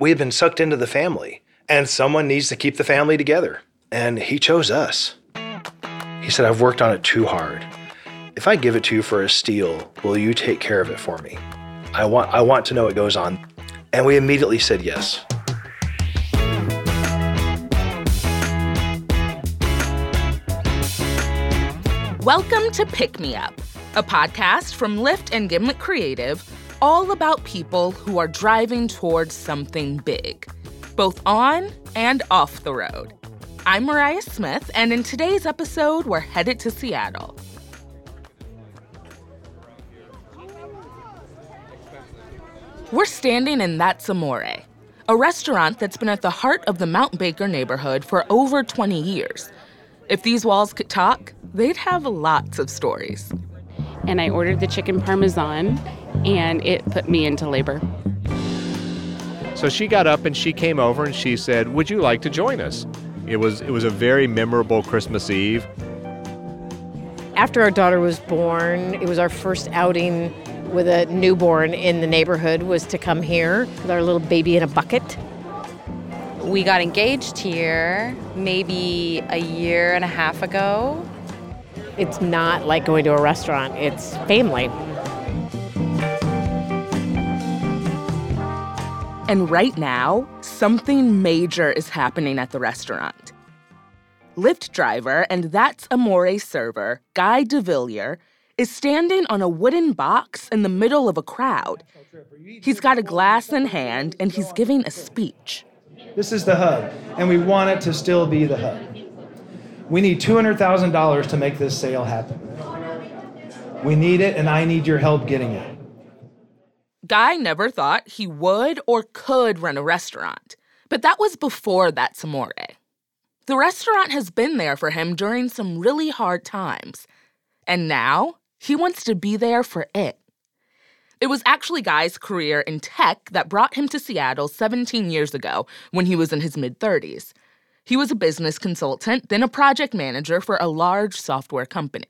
We had been sucked into the family, and someone needs to keep the family together. And he chose us. He said, I've worked on it too hard. If I give it to you for a steal, will you take care of it for me? I want, I want to know what goes on. And we immediately said yes. Welcome to Pick Me Up, a podcast from Lyft and Gimlet Creative, all about people who are driving towards something big, both on and off the road. I'm Mariah Smith, and in today's episode, we're headed to Seattle. We're standing in That's Amore, a restaurant that's been at the heart of the Mount Baker neighborhood for over 20 years. If these walls could talk, they'd have lots of stories. And I ordered the chicken parmesan, and it put me into labor. So she got up and she came over and she said, "Would you like to join us?" It was it was a very memorable Christmas Eve. After our daughter was born, it was our first outing with a newborn in the neighborhood was to come here with our little baby in a bucket. We got engaged here maybe a year and a half ago. It's not like going to a restaurant, it's family. And right now, something major is happening at the restaurant. Lyft driver and That's Amore server, Guy DeVillier, is standing on a wooden box in the middle of a crowd. He's got a glass in hand and he's giving a speech. This is the hub, and we want it to still be the hub. We need $200,000 to make this sale happen. We need it, and I need your help getting it. Guy never thought he would or could run a restaurant, but that was before That's Amore. The restaurant has been there for him during some really hard times, and now he wants to be there for it. It was actually Guy's career in tech that brought him to Seattle 17 years ago when he was in his mid 30s. He was a business consultant, then a project manager for a large software company.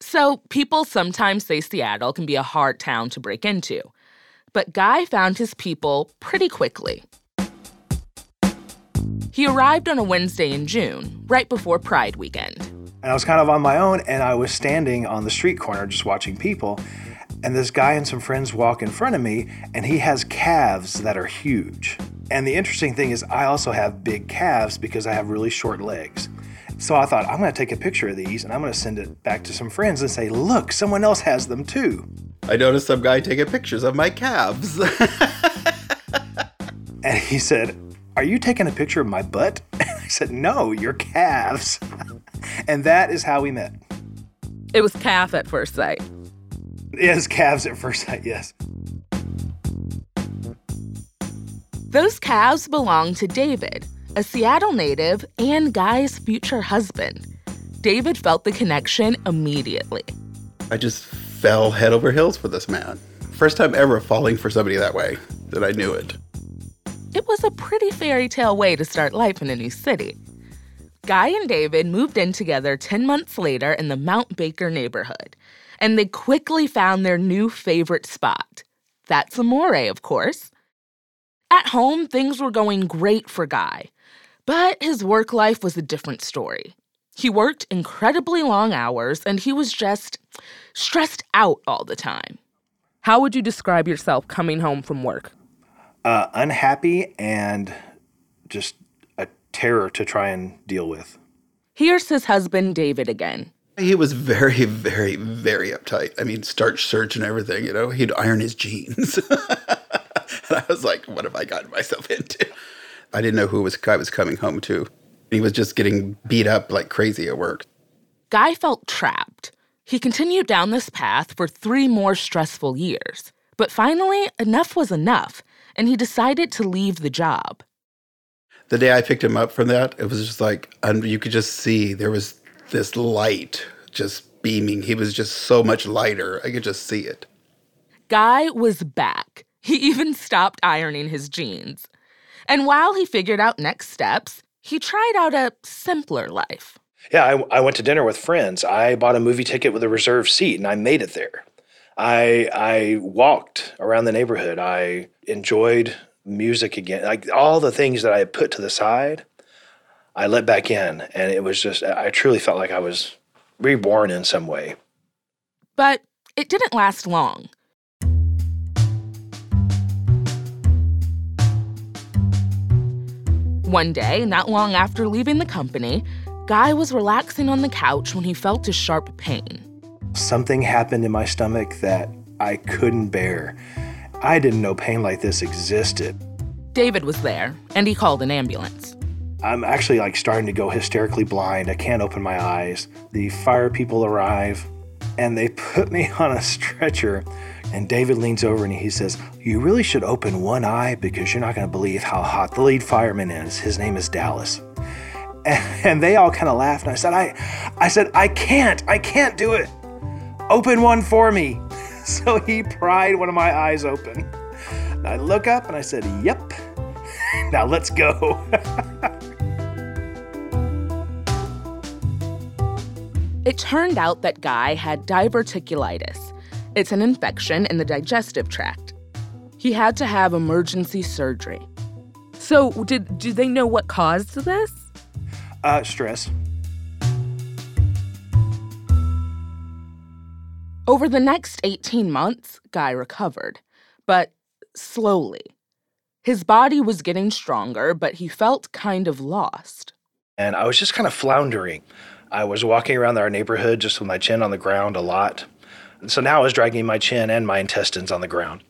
So, people sometimes say Seattle can be a hard town to break into. But Guy found his people pretty quickly. He arrived on a Wednesday in June, right before Pride weekend. And I was kind of on my own, and I was standing on the street corner just watching people. And this guy and some friends walk in front of me, and he has calves that are huge. And the interesting thing is, I also have big calves because I have really short legs. So I thought, I'm going to take a picture of these and I'm going to send it back to some friends and say, look, someone else has them too. I noticed some guy taking pictures of my calves. and he said, Are you taking a picture of my butt? And I said, No, your calves. and that is how we met. It was calf at first sight. Yes, calves at first sight, yes. Those calves belong to David, a Seattle native and Guy's future husband. David felt the connection immediately. I just fell head over heels for this man. First time ever falling for somebody that way that I knew it. It was a pretty fairy tale way to start life in a new city. Guy and David moved in together 10 months later in the Mount Baker neighborhood, and they quickly found their new favorite spot. That's Amore, of course. At home, things were going great for Guy, but his work life was a different story. He worked incredibly long hours and he was just stressed out all the time. How would you describe yourself coming home from work? Uh, unhappy and just a terror to try and deal with. Here's his husband, David, again. He was very, very, very uptight. I mean, starch search and everything, you know, he'd iron his jeans. and I was like, what have I gotten myself into? I didn't know who was I was coming home to. He was just getting beat up like crazy at work. Guy felt trapped. He continued down this path for three more stressful years. But finally, enough was enough, and he decided to leave the job. The day I picked him up from that, it was just like, and you could just see there was this light just beaming. He was just so much lighter. I could just see it. Guy was back. He even stopped ironing his jeans. And while he figured out next steps, he tried out a simpler life. Yeah, I, I went to dinner with friends. I bought a movie ticket with a reserved seat and I made it there. I, I walked around the neighborhood. I enjoyed music again. Like all the things that I had put to the side, I let back in. And it was just, I truly felt like I was reborn in some way. But it didn't last long. One day, not long after leaving the company, Guy was relaxing on the couch when he felt a sharp pain. Something happened in my stomach that I couldn't bear. I didn't know pain like this existed. David was there, and he called an ambulance. I'm actually like starting to go hysterically blind. I can't open my eyes. The fire people arrive and they put me on a stretcher. And David leans over and he says, You really should open one eye because you're not going to believe how hot the lead fireman is. His name is Dallas. And, they all kind of laughed. And I said, I, I said, I can't. I can't do it. Open one for me. So he pried one of my eyes open. And I look up and I said, Yep. Now let's go. It turned out that Guy had diverticulitis. It's an infection in the digestive tract. He had to have emergency surgery. So, did do they know what caused this? Uh, stress. Over the next 18 months, Guy recovered, but slowly. His body was getting stronger, but he felt kind of lost. And I was just kind of floundering. I was walking around our neighborhood just with my chin on the ground a lot. So now I was dragging my chin and my intestines on the ground.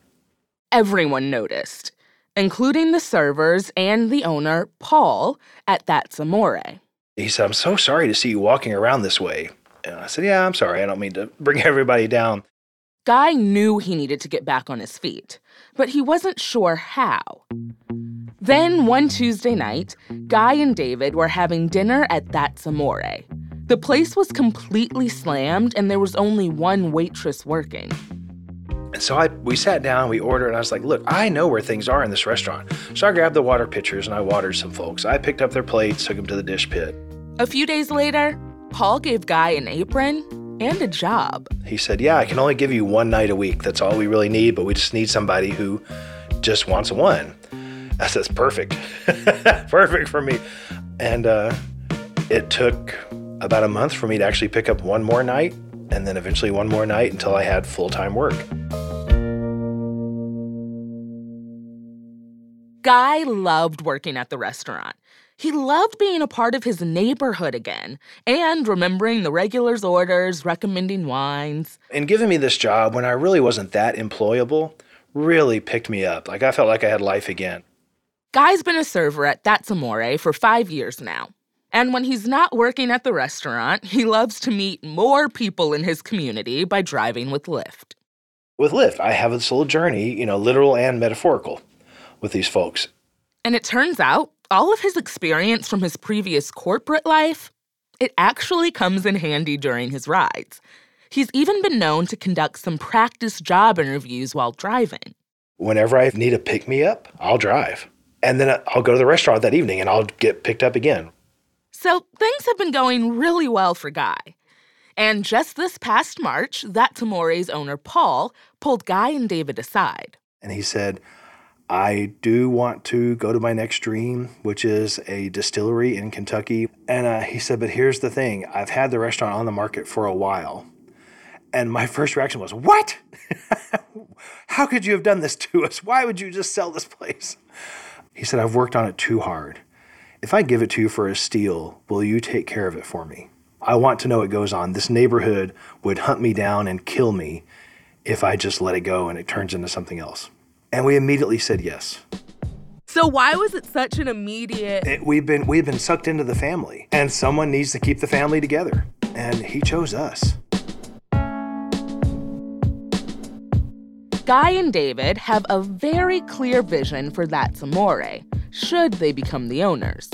Everyone noticed, including the servers and the owner, Paul, at That's Amore. He said, I'm so sorry to see you walking around this way. And I said, Yeah, I'm sorry. I don't mean to bring everybody down. Guy knew he needed to get back on his feet, but he wasn't sure how. Then one Tuesday night, Guy and David were having dinner at That's Amore. The place was completely slammed and there was only one waitress working. And so I we sat down, we ordered, and I was like, look, I know where things are in this restaurant. So I grabbed the water pitchers and I watered some folks. I picked up their plates, took them to the dish pit. A few days later, Paul gave Guy an apron and a job. He said, Yeah, I can only give you one night a week. That's all we really need, but we just need somebody who just wants one. I said, perfect. perfect for me. And uh, it took about a month for me to actually pick up one more night and then eventually one more night until I had full time work. Guy loved working at the restaurant. He loved being a part of his neighborhood again and remembering the regulars' orders, recommending wines. And giving me this job when I really wasn't that employable really picked me up. Like I felt like I had life again. Guy's been a server at That's Amore for five years now. And when he's not working at the restaurant, he loves to meet more people in his community by driving with Lyft. With Lyft, I have this little journey, you know, literal and metaphorical, with these folks. And it turns out all of his experience from his previous corporate life, it actually comes in handy during his rides. He's even been known to conduct some practice job interviews while driving. Whenever I need a pick me up, I'll drive. And then I'll go to the restaurant that evening and I'll get picked up again. So things have been going really well for Guy. And just this past March, that Amore's owner, Paul, pulled Guy and David aside. And he said, I do want to go to my next dream, which is a distillery in Kentucky. And uh, he said, But here's the thing I've had the restaurant on the market for a while. And my first reaction was, What? How could you have done this to us? Why would you just sell this place? He said, I've worked on it too hard. If I give it to you for a steal, will you take care of it for me? I want to know what goes on. This neighborhood would hunt me down and kill me if I just let it go and it turns into something else. And we immediately said yes. So why was it such an immediate it, we've been we've been sucked into the family and someone needs to keep the family together and he chose us. Guy and David have a very clear vision for That's Amore, should they become the owners.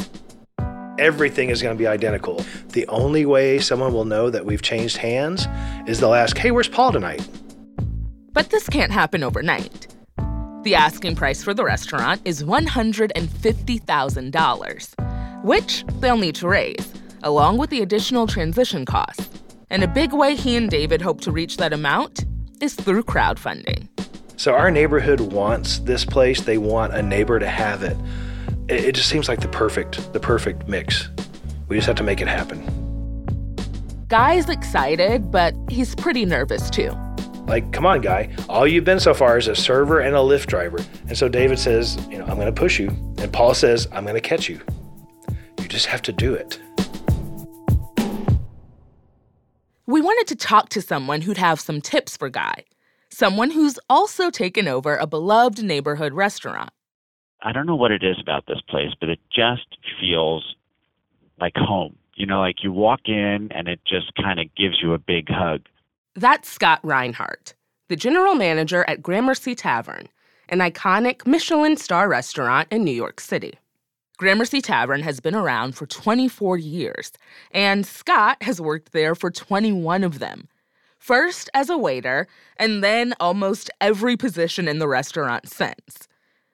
Everything is going to be identical. The only way someone will know that we've changed hands is they'll ask, hey, where's Paul tonight? But this can't happen overnight. The asking price for the restaurant is $150,000, which they'll need to raise, along with the additional transition costs. And a big way he and David hope to reach that amount is through crowdfunding. So our neighborhood wants this place. They want a neighbor to have it. It, it just seems like the perfect, the perfect mix. We just have to make it happen. Guy's excited, but he's pretty nervous too. Like, come on, guy. All you've been so far is a server and a Lyft driver. And so David says, you know, I'm going to push you. And Paul says, I'm going to catch you. You just have to do it. We wanted to talk to someone who'd have some tips for Guy, someone who's also taken over a beloved neighborhood restaurant. I don't know what it is about this place, but it just feels like home. You know, like you walk in and it just kind of gives you a big hug. That's Scott Reinhardt, the general manager at Gramercy Tavern, an iconic Michelin star restaurant in New York City. Gramercy Tavern has been around for 24 years, and Scott has worked there for 21 of them. First as a waiter, and then almost every position in the restaurant since.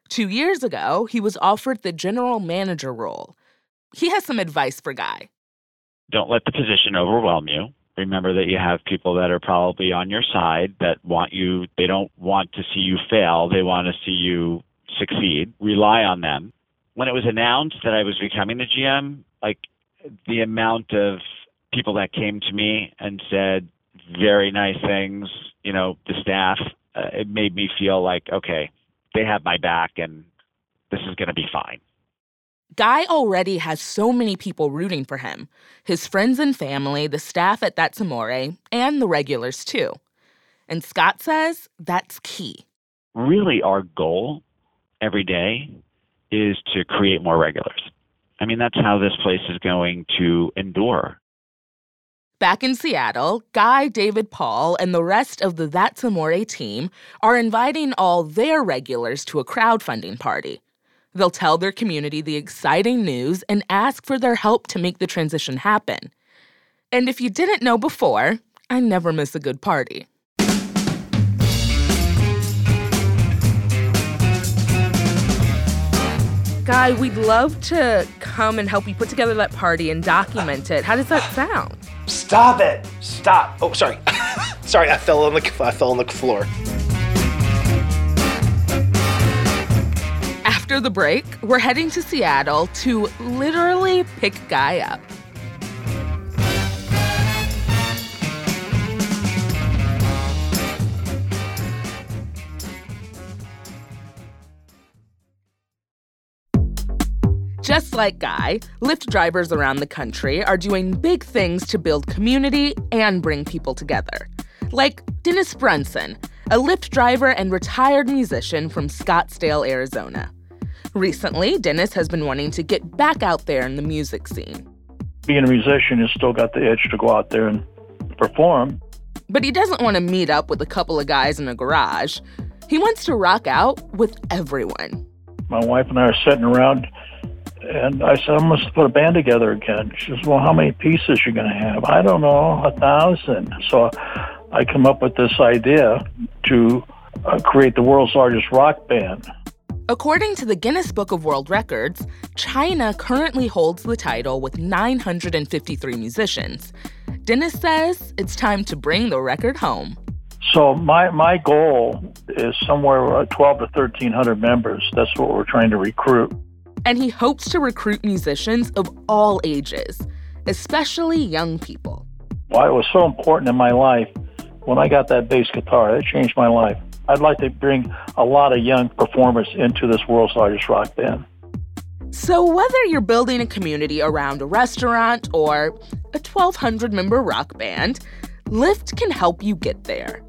Two years ago, he was offered the general manager role. He has some advice for Guy. Don't let the position overwhelm you. Remember that you have people that are probably on your side that want you, they don't want to see you fail, they want to see you succeed. Rely on them when it was announced that I was becoming the GM, like the amount of people that came to me and said very nice things, you know, the staff, uh, it made me feel like, okay, they have my back and this is going to be fine. Guy already has so many people rooting for him his friends and family, the staff at That's Amore, and the regulars too. And Scott says that's key. Really, our goal every day is to create more regulars. I mean, that's how this place is going to endure. Back in Seattle, Guy, David, Paul, and the rest of the That's Amore team are inviting all their regulars to a crowdfunding party. They'll tell their community the exciting news and ask for their help to make the transition happen. And if you didn't know before, I never miss a good party. Guy, we'd love to come and help you put together that party and document it. How does that sound? Stop it! Stop! Oh, sorry. sorry, I fell on the I fell on the floor. After the break, we're heading to Seattle to literally pick Guy up. Just like Guy, Lyft drivers around the country are doing big things to build community and bring people together. Like Dennis Brunson, a Lyft driver and retired musician from Scottsdale, Arizona. Recently, Dennis has been wanting to get back out there in the music scene. Being a musician has still got the edge to go out there and perform. But he doesn't want to meet up with a couple of guys in a garage. He wants to rock out with everyone. My wife and I are sitting around and I said, I must put a band together again. She says, Well, how many pieces are you going to have? I don't know, a thousand. So I come up with this idea to uh, create the world's largest rock band. According to the Guinness Book of World Records, China currently holds the title with 953 musicians. Dennis says it's time to bring the record home. So my my goal is somewhere 12 to 1300 members. That's what we're trying to recruit and he hopes to recruit musicians of all ages, especially young people. Why it was so important in my life when I got that bass guitar, it changed my life. I'd like to bring a lot of young performers into this world's largest rock band. So, whether you're building a community around a restaurant or a 1,200 member rock band, Lyft can help you get there.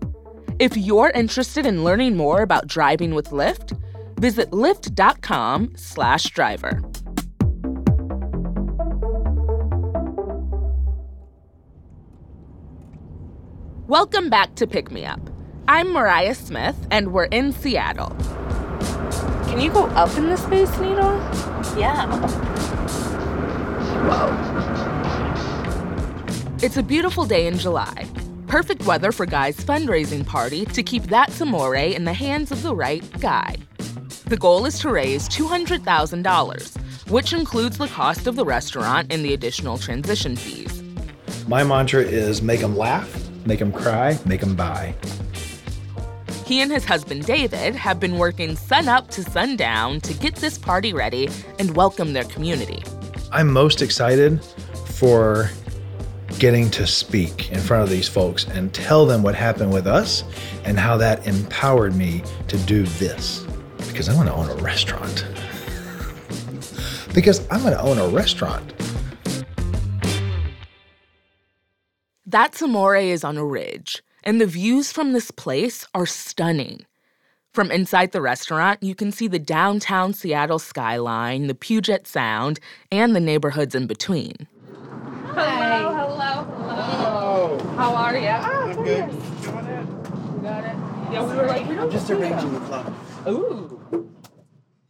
If you're interested in learning more about driving with Lyft, Visit lyft.com slash driver. Welcome back to Pick Me Up. I'm Mariah Smith, and we're in Seattle. Can you go up in the Space Needle? Yeah. Whoa. It's a beautiful day in July. Perfect weather for Guy's fundraising party to keep that Amore in the hands of the right guy. The goal is to raise $200,000, which includes the cost of the restaurant and the additional transition fees. My mantra is make them laugh, make them cry, make them buy. He and his husband David have been working sun up to sundown to get this party ready and welcome their community. I'm most excited for getting to speak in front of these folks and tell them what happened with us and how that empowered me to do this. Because I want to own a restaurant. because I'm going to own a restaurant. That's Amore is on a ridge, and the views from this place are stunning. From inside the restaurant, you can see the downtown Seattle skyline, the Puget Sound, and the neighborhoods in between. Hello, hello, hello. How are you? Ah, I'm good. Got it. Yeah, we were like, we don't Just arranging the club. Ooh.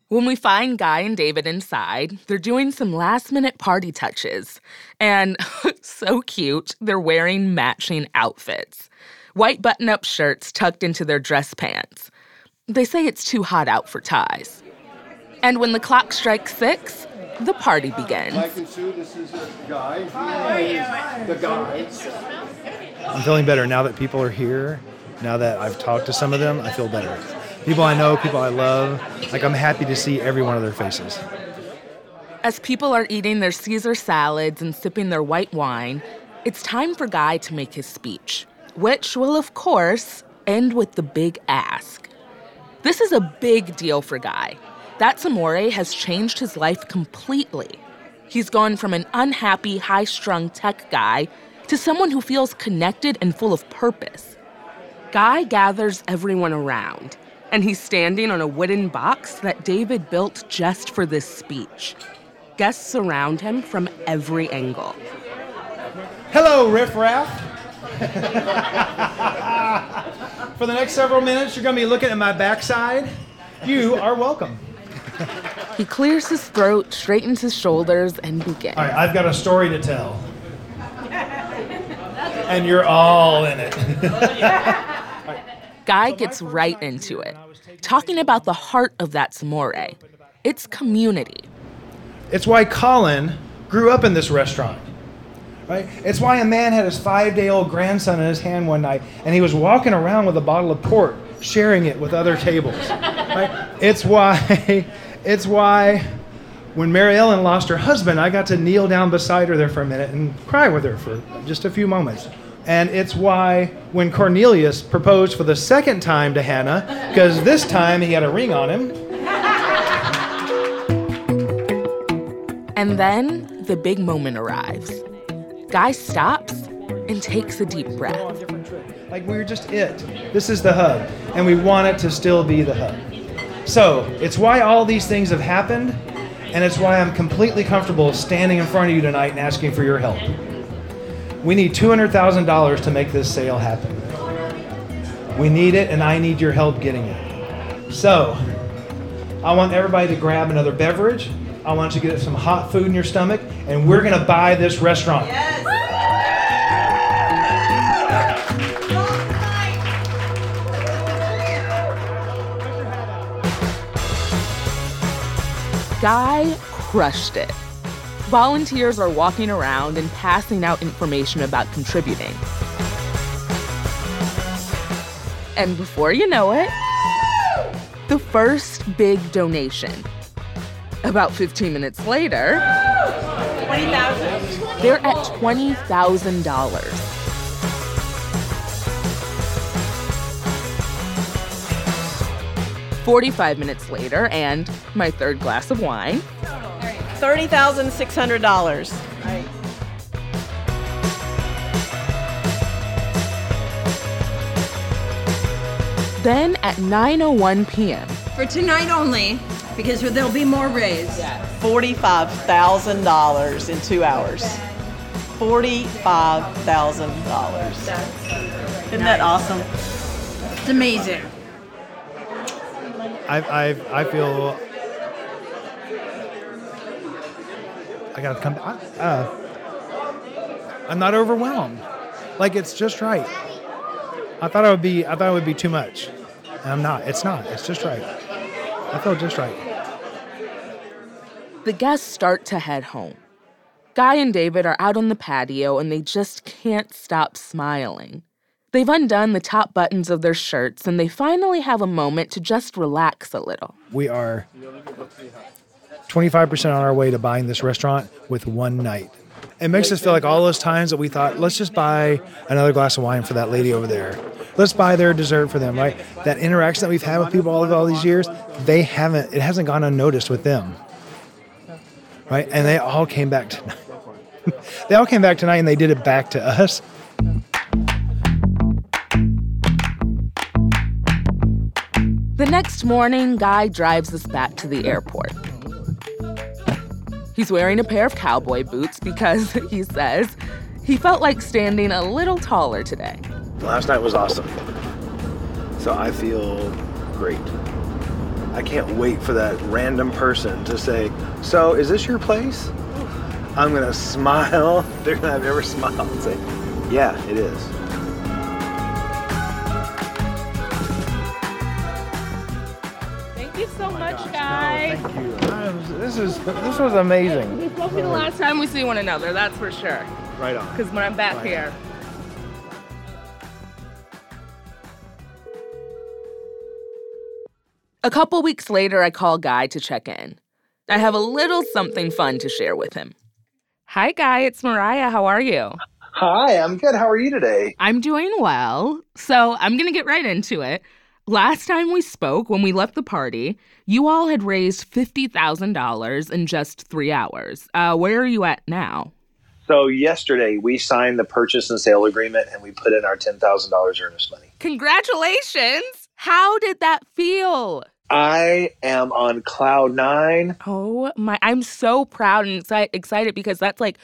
When we find Guy and David inside, they're doing some last minute party touches. And so cute, they're wearing matching outfits white button up shirts tucked into their dress pants. They say it's too hot out for ties. And when the clock strikes six, the party begins. Mike and Sue, this is guy. Hi. The guy. I'm feeling better now that people are here. Now that I've talked to some of them, I feel better. People I know, people I love, like I'm happy to see every one of their faces. As people are eating their Caesar salads and sipping their white wine, it's time for Guy to make his speech, which will, of course, end with the big ask. This is a big deal for Guy. That Amore has changed his life completely. He's gone from an unhappy, high strung tech guy to someone who feels connected and full of purpose. Guy gathers everyone around, and he's standing on a wooden box that David built just for this speech. Guests surround him from every angle. Hello, Riff Raff. For the next several minutes, you're going to be looking at my backside. You are welcome. He clears his throat, straightens his shoulders, and begins. All right, I've got a story to tell. And you're all in it. Guy gets right into it, talking about the heart of that's Amore. It's community. It's why Colin grew up in this restaurant. Right? It's why a man had his five day old grandson in his hand one night and he was walking around with a bottle of port, sharing it with other tables. Right? It's why it's why when Mary Ellen lost her husband, I got to kneel down beside her there for a minute and cry with her for just a few moments. And it's why when Cornelius proposed for the second time to Hannah, because this time he had a ring on him, And then the big moment arrives. Guy stops and takes a deep breath. Like we're just it. This is the hub, and we want it to still be the hub. So it's why all these things have happened, and it's why I'm completely comfortable standing in front of you tonight and asking for your help. We need $200,000 to make this sale happen. We need it, and I need your help getting it. So I want everybody to grab another beverage. I want you to get some hot food in your stomach, and we're gonna buy this restaurant. Yes. Guy crushed it. Volunteers are walking around and passing out information about contributing. And before you know it, the first big donation. About 15 minutes later, 20,000. they're at $20,000. Forty-five minutes later, and my third glass of wine. $30,600. Then at 9:01 p.m., For tonight only, because there'll be more raised. $45,000 in two hours. $45,000. Isn't that awesome? It's amazing. I, I, I feel. I gotta come back. Uh, I'm not overwhelmed. Like it's just right. I thought it would be. I thought it would be too much, and I'm not. It's not. It's just right. I feel just right. the guests start to head home. Guy and David are out on the patio and they just can't stop smiling. They've undone the top buttons of their shirts and they finally have a moment to just relax a little. We are 25% on our way to buying this restaurant with one night. It makes us feel like all those times that we thought, let's just buy another glass of wine for that lady over there. Let's buy their dessert for them, right? That interaction that we've had with people all of all these years, they haven't, it hasn't gone unnoticed with them. Right? And they all came back tonight. they all came back tonight and they did it back to us. The next morning, Guy drives us back to the airport. He's wearing a pair of cowboy boots because, he says, he felt like standing a little taller today. Last night was awesome. So I feel great. I can't wait for that random person to say, So, is this your place? I'm going to smile. They're going to have ever smile and say, Yeah, it is. Oh thank you so much, Guy. Thank you. This is this was amazing. This won't be the last time we see one another, that's for sure. Right on. Because when I'm back Right here. A couple weeks later, I call Guy to check in. I have a little something fun to share with him. Hi, Guy. It's Mariah. How are you? Hi, I'm good. How are you today? I'm doing well. So I'm going to get right into it. Last time we spoke, when we left the party, you all had raised $50,000 in just three hours. Uh, where are you at now? So, yesterday we signed the purchase and sale agreement and we put in our $10,000 earnest money. Congratulations! How did that feel? I am on cloud nine. Oh my, I'm so proud and exci- excited because that's like,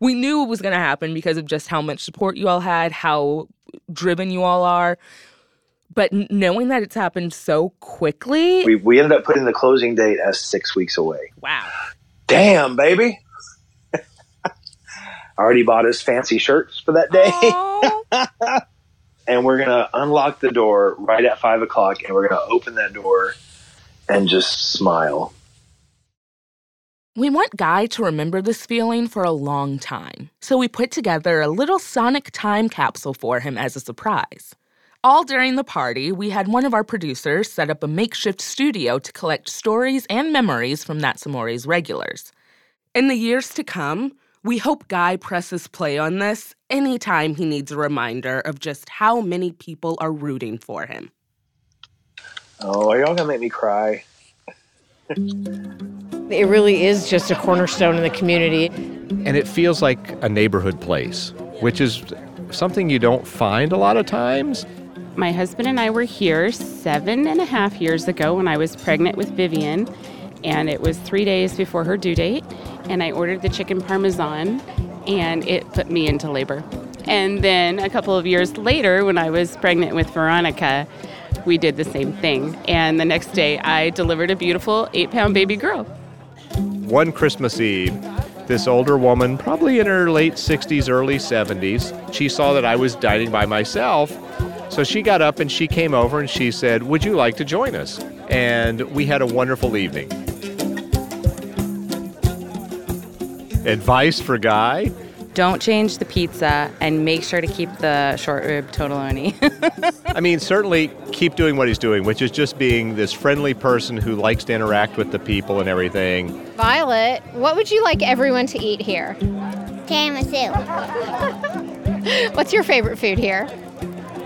we knew it was going to happen because of just how much support you all had, how driven you all are. But knowing that it's happened so quickly, We, we ended up putting the closing date as six weeks away. wow. Damn, baby. I already bought us fancy shirts for that day. and we're going to unlock the door right at five o'clock and we're going to open that door and just smile. We want Guy to remember this feeling for a long time, so we put together a little sonic time capsule for him as a surprise. All during the party, we had one of our producers set up a makeshift studio to collect stories and memories from That's Amore's regulars. In the years to come, we hope Guy presses play on this anytime he needs a reminder of just how many people are rooting for him. Oh, are y'all going to make me cry? It really is just a cornerstone in the community. And it feels like a neighborhood place, which is something you don't find a lot of times. My husband and I were here seven and a half years ago when I was pregnant with Vivian, and it was three days before her due date. And I ordered the chicken parmesan, and it put me into labor. And then a couple of years later, when I was pregnant with Veronica, we did the same thing. And the next day, I delivered a beautiful eight pound baby girl. One Christmas Eve, this older woman, probably in her late 60s, early 70s, she saw that I was dining by myself. So she got up and she came over and she said, Would you like to join us? And we had a wonderful evening. Advice for Guy? Don't change the pizza and make sure to keep the short rib tortelloni. I mean, certainly keep doing what he's doing, which is just being this friendly person who likes to interact with the people and everything. Violet, what would you like everyone to eat here? Tiramisu. What's your favorite food here?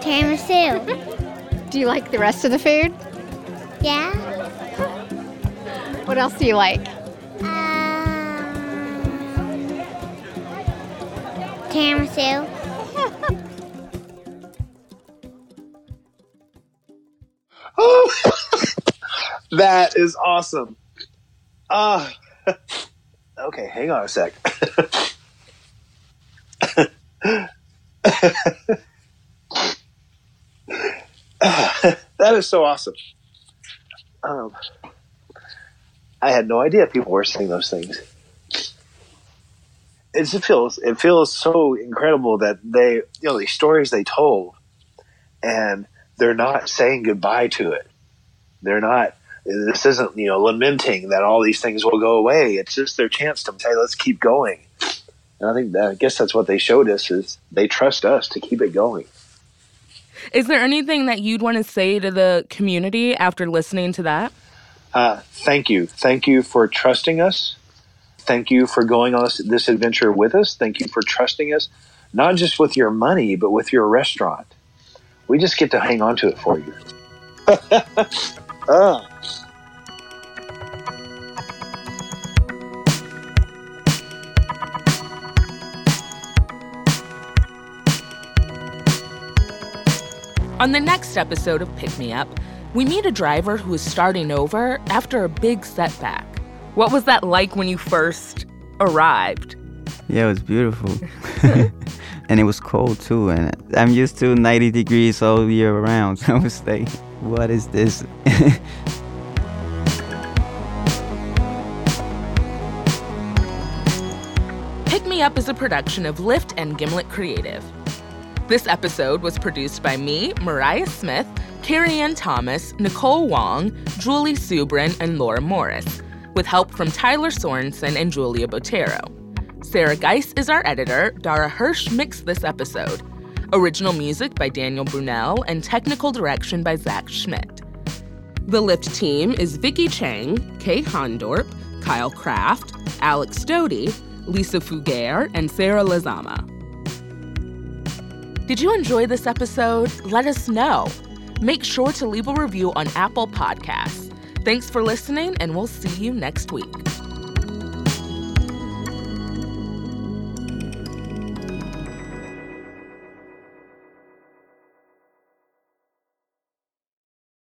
Tiramisu. Do you like the rest of the food? Yeah. What else do you like? Tiramisu. Oh, that is awesome. Ah, okay, hang on a sec. that is so awesome. Um, I had no idea people were saying those things. It feels it feels so incredible that they you know these stories they told, and they're not saying goodbye to it. They're not. This isn't you know lamenting that all these things will go away. It's just their chance to say let's keep going. And I think that, I guess that's what they showed us is they trust us to keep it going. Is there anything that you'd want to say to the community after listening to that? Uh, thank you. Thank you for trusting us. Thank you for going on this, this adventure with us. Thank you for trusting us, not just with your money, but with your restaurant. We just get to hang on to it for you. uh. On the next episode of Pick Me Up, we meet a driver who is starting over after a big setback. What was that like when you first arrived? Yeah, it was beautiful. and it was cold too. And I'm used to 90 degrees all year round. So I was like, what is this? Pick Me Up is a production of Lyft and Gimlet Creative. This episode was produced by me, Mariah Smith, Carrie Ann Thomas, Nicole Wong, Julie Subrin, and Laura Morris, with help from Tyler Sorensen and Julia Botero. Sarah Geis is our editor. Dara Hirsch mixed this episode. Original music by Daniel Brunel and technical direction by Zach Schmidt. The Lyft team is Vicky Chang, Kay Hondorp, Kyle Kraft, Alex Doty, Lisa Fugere, and Sarah Lazama. Did you enjoy this episode? Let us know. Make sure to leave a review on Apple Podcasts. Thanks for listening, and we'll see you next week.